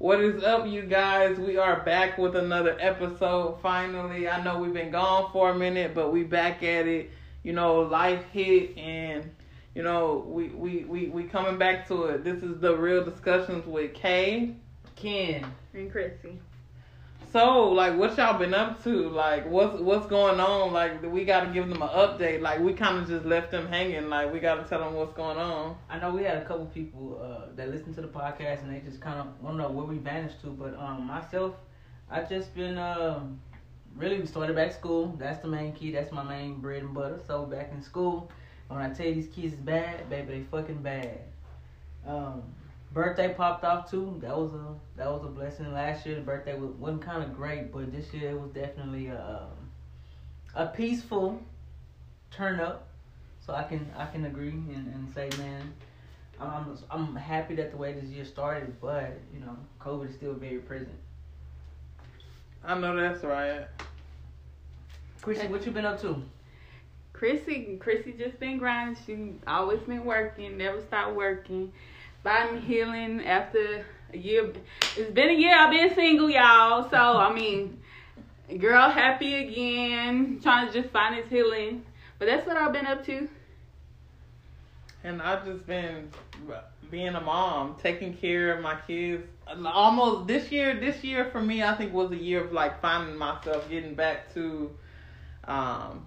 What is up, you guys? We are back with another episode. Finally, I know we've been gone for a minute, but we back at it. You know, life hit, and you know we we we we coming back to it. This is the real discussions with Kay, Ken. And Chrissy. So, like, what y'all been up to? Like, what's what's going on? Like, we got to give them an update. Like, we kind of just left them hanging. Like, we got to tell them what's going on. I know we had a couple people uh, that listen to the podcast and they just kind of want to know where we vanished to. But um, myself, I just been um, really started back school. That's the main key. That's my main bread and butter. So back in school, when I tell you these kids is bad, baby, they fucking bad. Um, birthday popped off too. That was a that was a blessing. Last year the birthday was, wasn't kind of great, but this year it was definitely a um, a peaceful turn up. So I can I can agree and, and say, man, I'm I'm happy that the way this year started, but you know, COVID is still very present. I know that's right. Chrissy, what you been up to? Chrissy, Chrissy just been grinding. She always been working, never stopped working. Finding healing after a year. It's been a year I've been single, y'all. So I mean, girl, happy again. Trying to just find his healing. But that's what I've been up to. And I've just been being a mom, taking care of my kids. Almost this year, this year for me, I think was a year of like finding myself, getting back to, um,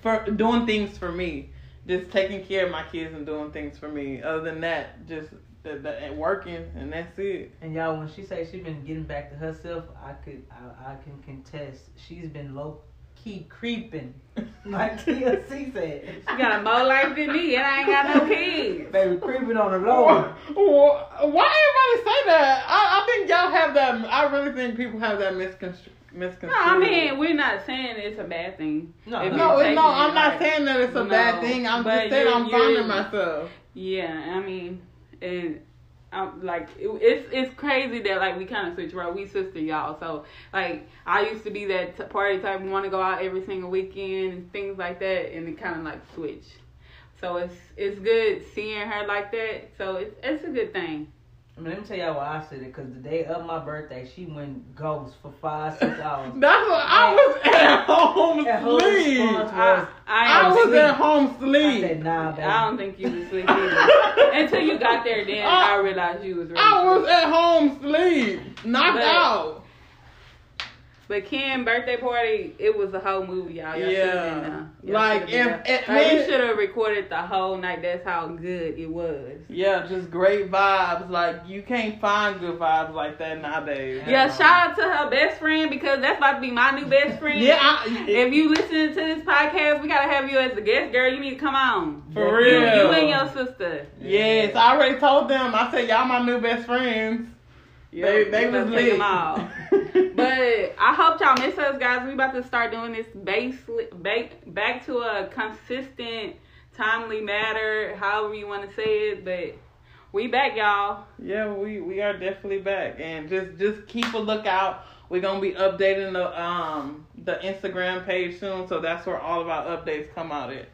for doing things for me, just taking care of my kids and doing things for me. Other than that, just the, the, and working, and that's it. And y'all, when she say she been getting back to herself, I could I, I can contest. She's been low key creeping, like TLC said. She got a more life than me, and I ain't got no kids. Baby, creeping on the low. Why everybody say that? I, I think y'all have that. I really think people have that misconstrued. Misconstrued. No, I mean we're not saying it's a bad thing. No, If no, No, you're it- taking no, I'm not right. saying that it's a No, bad thing. I'm just saying I'm finding myself. Yeah, I mean, and I'm like it, it's it's crazy that like we kind of switch right. We sister y'all, so like I used to be that t- party type, want to go out every single weekend and things like that, and it kind of like switch. So it's it's good seeing her like that. So it's it's a good thing. I mean, let me tell y'all why I said it. Cause the day of my birthday, she went ghost for five, six hours. That's what I was at home At home sleep. response I, I, I was sleep. at home sleep. I said, nah, baby. I don't think you was asleep either. Until you got there, then I realized you was. Really I was asleep. at home sleep, knocked But- out. But Kim birthday party, it was a whole movie, y'all. y'all Yeah. should've been there. Y'all Like, if- if- like, we should have recorded the whole night. That's how good it was. Yeah, just great vibes. Like you can't find good vibes like that nowadays. Yeah, shout out to her best friend because that's about to be my new best friend. Yeah, I, If you listen to this podcast, we gotta have you as a guest, girl. You need to come on. for real. you and your sister. Yes, I already told them. I said y'all my new best friends. They they we was about to take lit. them all. But hope y'all miss us, guys. We about to start doing this base back back to a consistent, timely matter, however you want to say it. But we back, y'all. yeah, we we are definitely back, and just just keep a lookout. We're gonna be updating the um the Instagram page soon, so that's where all of our updates come out at.